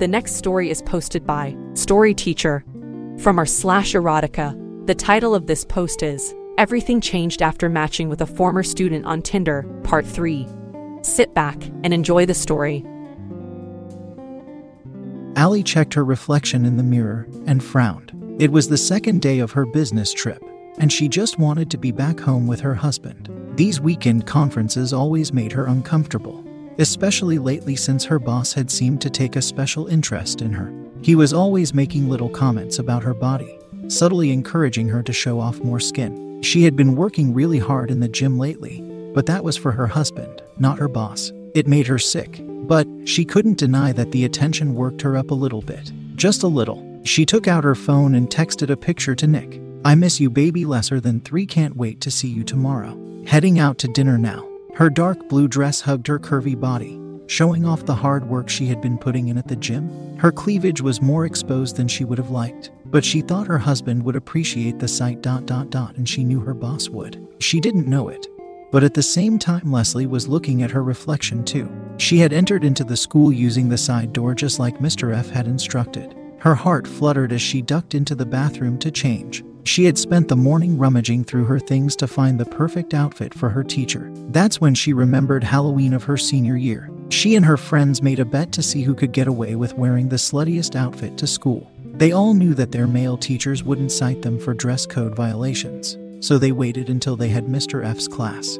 The next story is posted by Story Teacher from our slash erotica. The title of this post is Everything Changed After Matching with a Former Student on Tinder, Part 3. Sit back and enjoy the story. Allie checked her reflection in the mirror and frowned. It was the second day of her business trip, and she just wanted to be back home with her husband. These weekend conferences always made her uncomfortable especially lately since her boss had seemed to take a special interest in her. He was always making little comments about her body, subtly encouraging her to show off more skin. She had been working really hard in the gym lately, but that was for her husband, not her boss. It made her sick, but she couldn't deny that the attention worked her up a little bit. Just a little. She took out her phone and texted a picture to Nick. I miss you, baby, lesser than three, can't wait to see you tomorrow. Heading out to dinner now. Her dark blue dress hugged her curvy body, showing off the hard work she had been putting in at the gym. Her cleavage was more exposed than she would have liked, but she thought her husband would appreciate the sight dot dot dot and she knew her boss would. She didn't know it, but at the same time Leslie was looking at her reflection too. She had entered into the school using the side door just like Mr. F had instructed. Her heart fluttered as she ducked into the bathroom to change. She had spent the morning rummaging through her things to find the perfect outfit for her teacher. That's when she remembered Halloween of her senior year. She and her friends made a bet to see who could get away with wearing the sluttiest outfit to school. They all knew that their male teachers wouldn't cite them for dress code violations, so they waited until they had Mr. F's class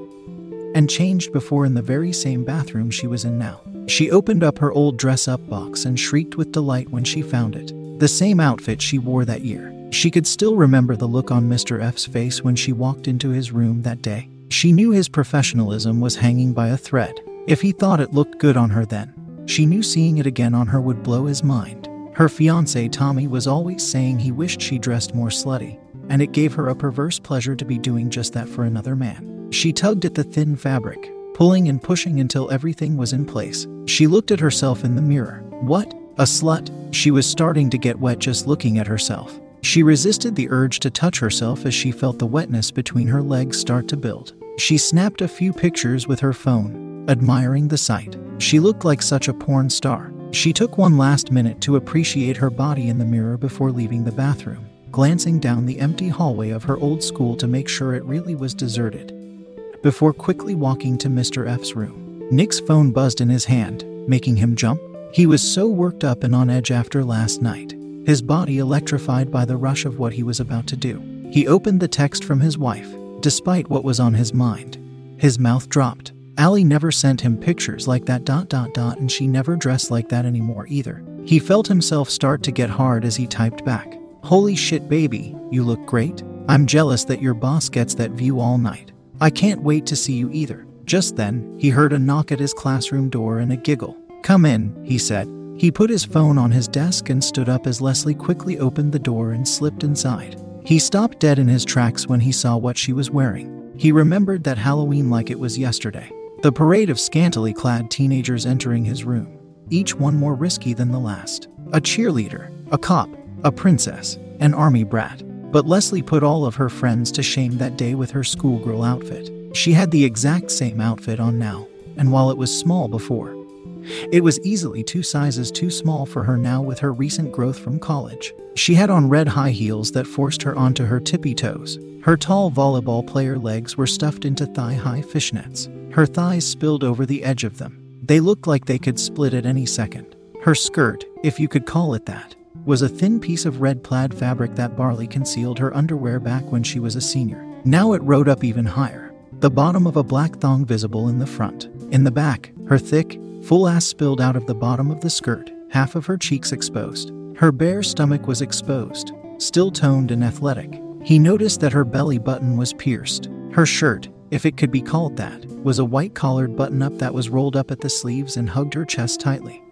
and changed before in the very same bathroom she was in now. She opened up her old dress up box and shrieked with delight when she found it. The same outfit she wore that year. She could still remember the look on Mr. F's face when she walked into his room that day. She knew his professionalism was hanging by a thread. If he thought it looked good on her then, she knew seeing it again on her would blow his mind. Her fiance Tommy was always saying he wished she dressed more slutty, and it gave her a perverse pleasure to be doing just that for another man. She tugged at the thin fabric, pulling and pushing until everything was in place. She looked at herself in the mirror. What? A slut? She was starting to get wet just looking at herself. She resisted the urge to touch herself as she felt the wetness between her legs start to build. She snapped a few pictures with her phone, admiring the sight. She looked like such a porn star. She took one last minute to appreciate her body in the mirror before leaving the bathroom, glancing down the empty hallway of her old school to make sure it really was deserted. Before quickly walking to Mr. F's room, Nick's phone buzzed in his hand, making him jump. He was so worked up and on edge after last night his body electrified by the rush of what he was about to do. He opened the text from his wife, despite what was on his mind. His mouth dropped. Allie never sent him pictures like that dot dot dot and she never dressed like that anymore either. He felt himself start to get hard as he typed back. Holy shit baby, you look great. I'm jealous that your boss gets that view all night. I can't wait to see you either. Just then, he heard a knock at his classroom door and a giggle. Come in, he said. He put his phone on his desk and stood up as Leslie quickly opened the door and slipped inside. He stopped dead in his tracks when he saw what she was wearing. He remembered that Halloween like it was yesterday. The parade of scantily clad teenagers entering his room, each one more risky than the last. A cheerleader, a cop, a princess, an army brat. But Leslie put all of her friends to shame that day with her schoolgirl outfit. She had the exact same outfit on now, and while it was small before, It was easily two sizes too small for her now with her recent growth from college. She had on red high heels that forced her onto her tippy toes. Her tall volleyball player legs were stuffed into thigh high fishnets. Her thighs spilled over the edge of them. They looked like they could split at any second. Her skirt, if you could call it that, was a thin piece of red plaid fabric that barely concealed her underwear back when she was a senior. Now it rode up even higher, the bottom of a black thong visible in the front. In the back, her thick, full ass spilled out of the bottom of the skirt, half of her cheeks exposed. Her bare stomach was exposed, still toned and athletic. He noticed that her belly button was pierced. Her shirt, if it could be called that, was a white collared button up that was rolled up at the sleeves and hugged her chest tightly.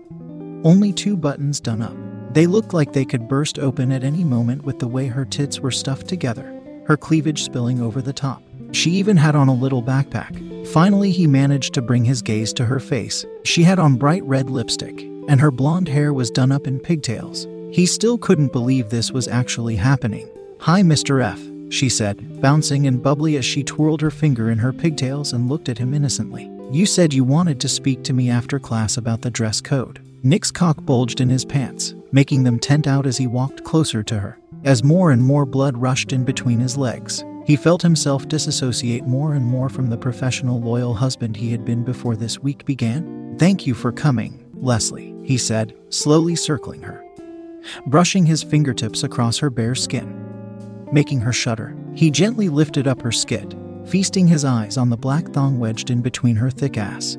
Only two buttons done up. They looked like they could burst open at any moment with the way her tits were stuffed together, her cleavage spilling over the top. She even had on a little backpack. Finally, he managed to bring his gaze to her face. She had on bright red lipstick, and her blonde hair was done up in pigtails. He still couldn't believe this was actually happening. Hi, Mr. F, she said, bouncing and bubbly as she twirled her finger in her pigtails and looked at him innocently. You said you wanted to speak to me after class about the dress code. Nick's cock bulged in his pants, making them tent out as he walked closer to her. As more and more blood rushed in between his legs, he felt himself disassociate more and more from the professional, loyal husband he had been before this week began. Thank you for coming, Leslie, he said, slowly circling her, brushing his fingertips across her bare skin, making her shudder. He gently lifted up her skid, feasting his eyes on the black thong wedged in between her thick ass,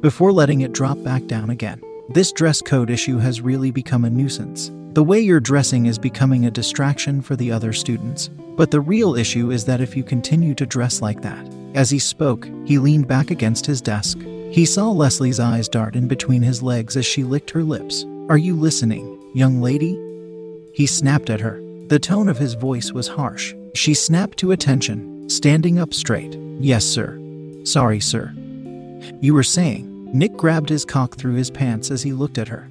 before letting it drop back down again. This dress code issue has really become a nuisance. The way you're dressing is becoming a distraction for the other students. But the real issue is that if you continue to dress like that. As he spoke, he leaned back against his desk. He saw Leslie's eyes dart in between his legs as she licked her lips. Are you listening, young lady? He snapped at her. The tone of his voice was harsh. She snapped to attention, standing up straight. Yes, sir. Sorry, sir. You were saying, Nick grabbed his cock through his pants as he looked at her,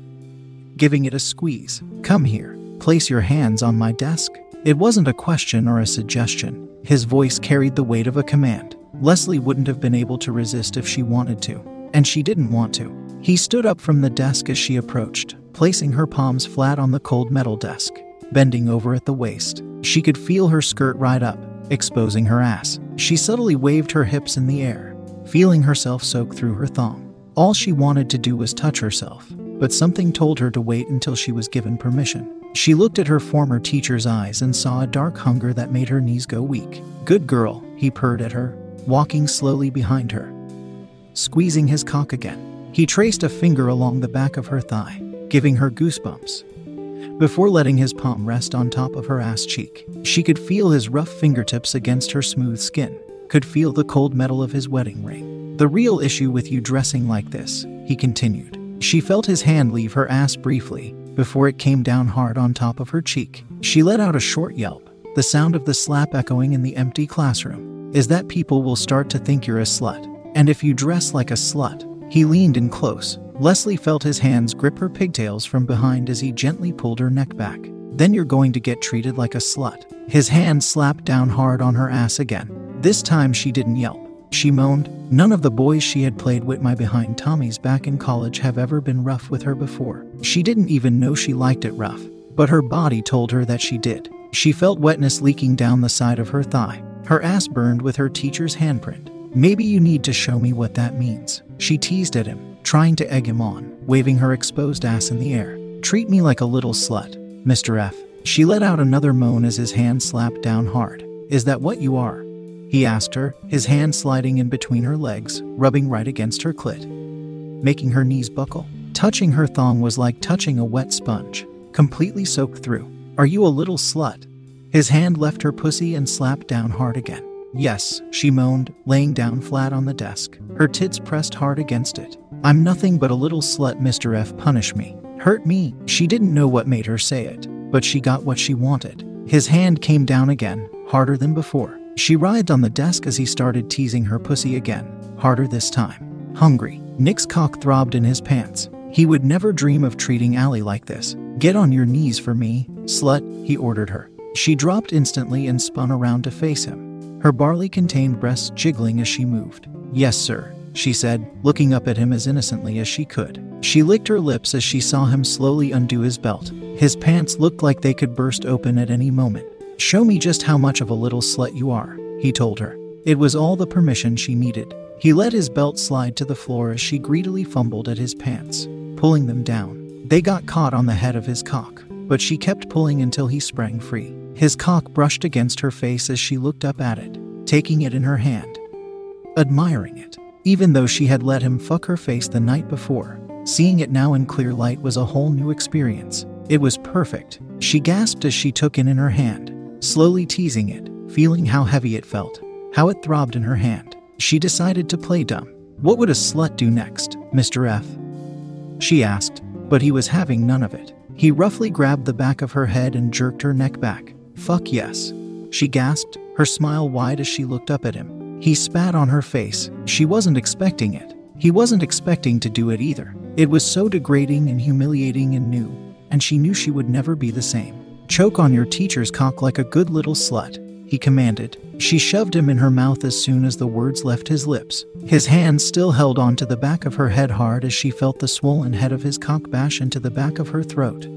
giving it a squeeze. Come here, place your hands on my desk. It wasn't a question or a suggestion. His voice carried the weight of a command. Leslie wouldn't have been able to resist if she wanted to, and she didn't want to. He stood up from the desk as she approached, placing her palms flat on the cold metal desk, bending over at the waist. She could feel her skirt ride up, exposing her ass. She subtly waved her hips in the air, feeling herself soak through her thong. All she wanted to do was touch herself, but something told her to wait until she was given permission. She looked at her former teacher's eyes and saw a dark hunger that made her knees go weak. Good girl, he purred at her, walking slowly behind her, squeezing his cock again. He traced a finger along the back of her thigh, giving her goosebumps. Before letting his palm rest on top of her ass cheek, she could feel his rough fingertips against her smooth skin, could feel the cold metal of his wedding ring. The real issue with you dressing like this, he continued. She felt his hand leave her ass briefly, before it came down hard on top of her cheek. She let out a short yelp, the sound of the slap echoing in the empty classroom. Is that people will start to think you're a slut. And if you dress like a slut, he leaned in close. Leslie felt his hands grip her pigtails from behind as he gently pulled her neck back. Then you're going to get treated like a slut. His hand slapped down hard on her ass again. This time she didn't yelp. She moaned. None of the boys she had played with my behind Tommy's back in college have ever been rough with her before. She didn't even know she liked it rough, but her body told her that she did. She felt wetness leaking down the side of her thigh. Her ass burned with her teacher's handprint. Maybe you need to show me what that means. She teased at him, trying to egg him on, waving her exposed ass in the air. Treat me like a little slut, Mr. F. She let out another moan as his hand slapped down hard. Is that what you are? He asked her, his hand sliding in between her legs, rubbing right against her clit, making her knees buckle. Touching her thong was like touching a wet sponge, completely soaked through. Are you a little slut? His hand left her pussy and slapped down hard again. Yes, she moaned, laying down flat on the desk, her tits pressed hard against it. I'm nothing but a little slut, Mr. F. Punish me. Hurt me. She didn't know what made her say it, but she got what she wanted. His hand came down again, harder than before. She writhed on the desk as he started teasing her pussy again, harder this time. Hungry. Nick's cock throbbed in his pants. He would never dream of treating Allie like this. Get on your knees for me, slut, he ordered her. She dropped instantly and spun around to face him, her barley contained breasts jiggling as she moved. Yes, sir. she said, looking up at him as innocently as she could. She licked her lips as she saw him slowly undo his belt. His pants looked like they could burst open at any moment. Show me just how much of a little slut you are, he told her. It was all the permission she needed. He let his belt slide to the floor as she greedily fumbled at his pants, pulling them down. They got caught on the head of his cock, but she kept pulling until he sprang free. His cock brushed against her face as she looked up at it, taking it in her hand, admiring it. Even though she had let him fuck her face the night before, seeing it now in clear light was a whole new experience. It was perfect. She gasped as she took it in her hand, slowly teasing it, feeling how heavy it felt, how it throbbed in her hand. She decided to play dumb. What would a slut do next, Mr. F? She asked, but he was having none of it. He roughly grabbed the back of her head and jerked her neck back. Fuck yes. She gasped, her smile wide as she looked up at him. He spat on her face. She wasn't expecting it. He wasn't expecting to do it either. It was so degrading and humiliating and new, and she knew she would never be the same. Choke on your teacher's cock like a good little slut, he commanded. She shoved him in her mouth as soon as the words left his lips. His hands still held onto the back of her head hard as she felt the swollen head of his cock bash into the back of her throat,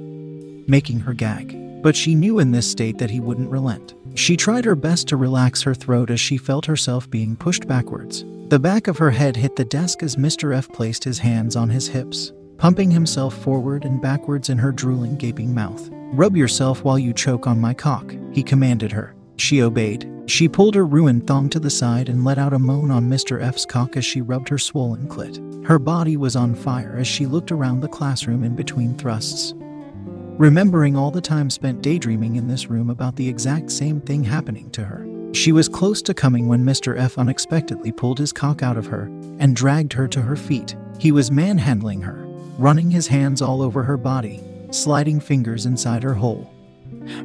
making her gag. But she knew in this state that he wouldn't relent. She tried her best to relax her throat as she felt herself being pushed backwards. The back of her head hit the desk as Mr. F placed his hands on his hips, pumping himself forward and backwards in her drooling, gaping mouth. Rub yourself while you choke on my cock, he commanded her. She obeyed. She pulled her ruined thong to the side and let out a moan on Mr. F's cock as she rubbed her swollen clit. Her body was on fire as she looked around the classroom in between thrusts, remembering all the time spent daydreaming in this room about the exact same thing happening to her. She was close to coming when Mr. F unexpectedly pulled his cock out of her and dragged her to her feet. He was manhandling her, running his hands all over her body, sliding fingers inside her hole,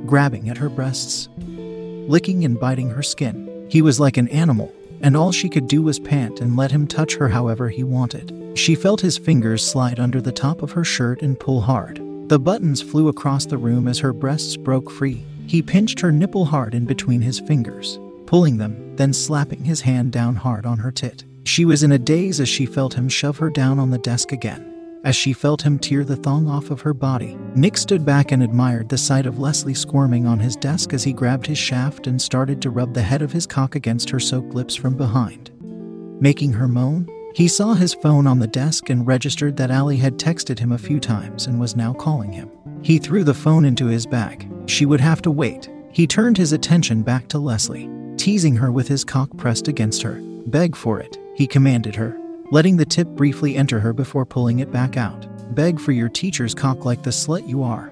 grabbing at her breasts, licking and biting her skin. He was like an animal, and all she could do was pant and let him touch her however he wanted. She felt his fingers slide under the top of her shirt and pull hard. The buttons flew across the room as her breasts broke free. He pinched her nipple hard in between his fingers, pulling them, then slapping his hand down hard on her tit. She was in a daze as she felt him shove her down on the desk again as she felt him tear the thong off of her body. Nick stood back and admired the sight of Leslie squirming on his desk as he grabbed his shaft and started to rub the head of his cock against her soaked lips from behind. Making her moan, he saw his phone on the desk and registered that Allie had texted him a few times and was now calling him. He threw the phone into his bag. She would have to wait. He turned his attention back to Leslie, teasing her with his cock pressed against her. Beg for it, he commanded her, letting the tip briefly enter her before pulling it back out. Beg for your teacher's cock like the slut you are.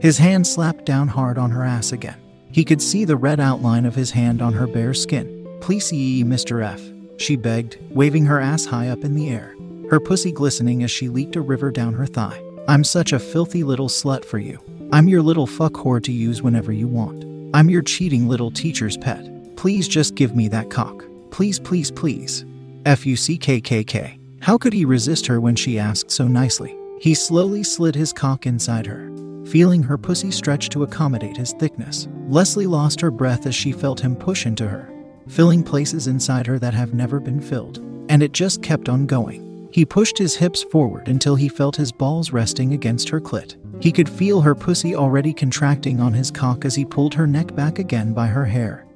His hand slapped down hard on her ass again. He could see the red outline of his hand on her bare skin. Please see Mr. F, she begged, waving her ass high up in the air, her pussy glistening as she leaked a river down her thigh. I'm such a filthy little slut for you. I'm your little fuck whore to use whenever you want. I'm your cheating little teacher's pet. Please just give me that cock. Please, please, please. F-U-C-K-K-K. How could he resist her when she asked so nicely? He slowly slid his cock inside her, feeling her pussy stretch to accommodate his thickness. Leslie lost her breath as she felt him push into her, filling places inside her that have never been filled. And it just kept on going. He pushed his hips forward until he felt his balls resting against her clit. He could feel her pussy already contracting on his cock as he pulled her neck back again by her hair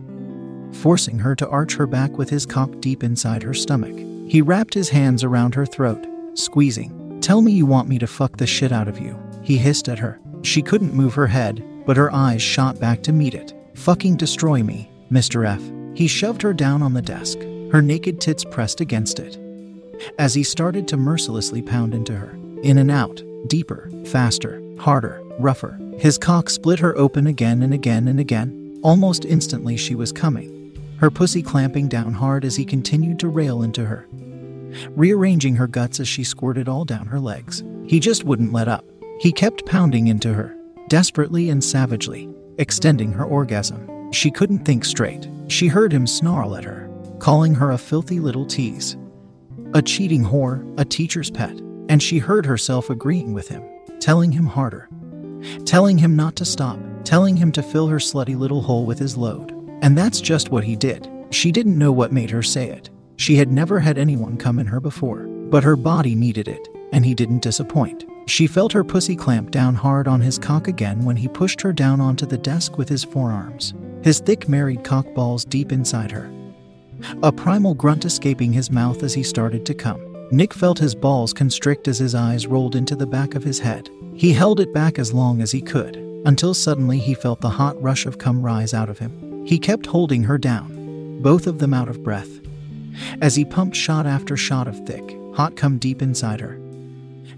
forcing her to arch her back with his cock deep inside her stomach. He wrapped his hands around her throat, squeezing. Tell me you want me to fuck the shit out of you, he hissed at her. She couldn't move her head, but her eyes shot back to meet it. Fucking destroy me, Mr. F. He shoved her down on the desk, her naked tits pressed against it. As he started to mercilessly pound into her, in and out, deeper, faster, harder, rougher, his cock split her open again and again and again. Almost instantly, she was coming her pussy clamping down hard as he continued to rail into her, rearranging her guts as she squirted all down her legs. He just wouldn't let up. He kept pounding into her, desperately and savagely, extending her orgasm. She couldn't think straight. She heard him snarl at her, calling her a filthy little tease, a cheating whore, a teacher's pet, and she heard herself agreeing with him, telling him harder, telling him not to stop, telling him to fill her slutty little hole with his load. And that's just what he did. She didn't know what made her say it. She had never had anyone come in her before, but her body needed it, and he didn't disappoint. She felt her pussy clamp down hard on his cock again when he pushed her down onto the desk with his forearms, his thick married cock balls deep inside her. A primal grunt escaping his mouth as he started to come. Nick felt his balls constrict as his eyes rolled into the back of his head. He held it back as long as he could, until suddenly he felt the hot rush of cum rise out of him. He kept holding her down, both of them out of breath, as he pumped shot after shot of thick, hot cum deep inside her,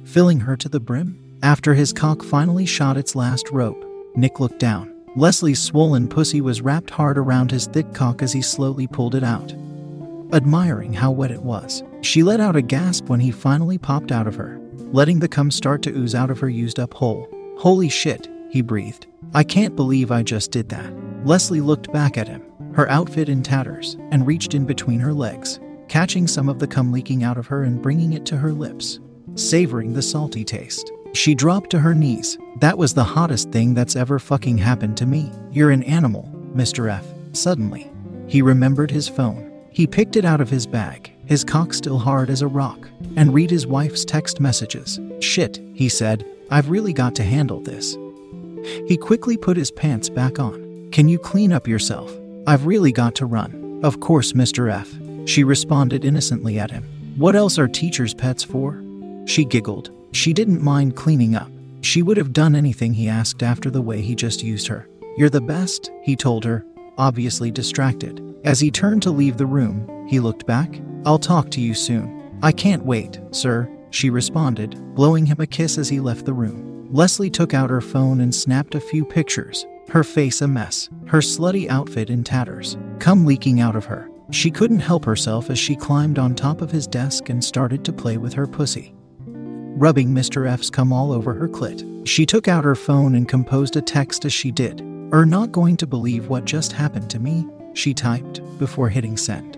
filling her to the brim. After his cock finally shot its last rope, Nick looked down. Leslie's swollen pussy was wrapped hard around his thick cock as he slowly pulled it out, admiring how wet it was. She let out a gasp when he finally popped out of her, letting the cum start to ooze out of her used up hole. Holy shit, he breathed. I can't believe I just did that. Leslie looked back at him, her outfit in tatters, and reached in between her legs, catching some of the cum leaking out of her and bringing it to her lips, savoring the salty taste. She dropped to her knees. That was the hottest thing that's ever fucking happened to me. You're an animal, Mr. F. Suddenly, he remembered his phone. He picked it out of his bag, his cock still hard as a rock, and read his wife's text messages. Shit, he said, I've really got to handle this. He quickly put his pants back on. Can you clean up yourself? I've really got to run. Of course, Mr. F. She responded innocently at him. What else are teachers' pets for? She giggled. She didn't mind cleaning up. She would have done anything he asked after the way he just used her. You're the best, he told her, obviously distracted. As he turned to leave the room, he looked back. I'll talk to you soon. I can't wait, sir, she responded, blowing him a kiss as he left the room. Leslie took out her phone and snapped a few pictures, her face a mess, her slutty outfit in tatters, cum leaking out of her. She couldn't help herself as she climbed on top of his desk and started to play with her pussy. Rubbing Mr. F's cum all over her clit, she took out her phone and composed a text as she did. Are not going to believe what just happened to me, she typed before hitting send.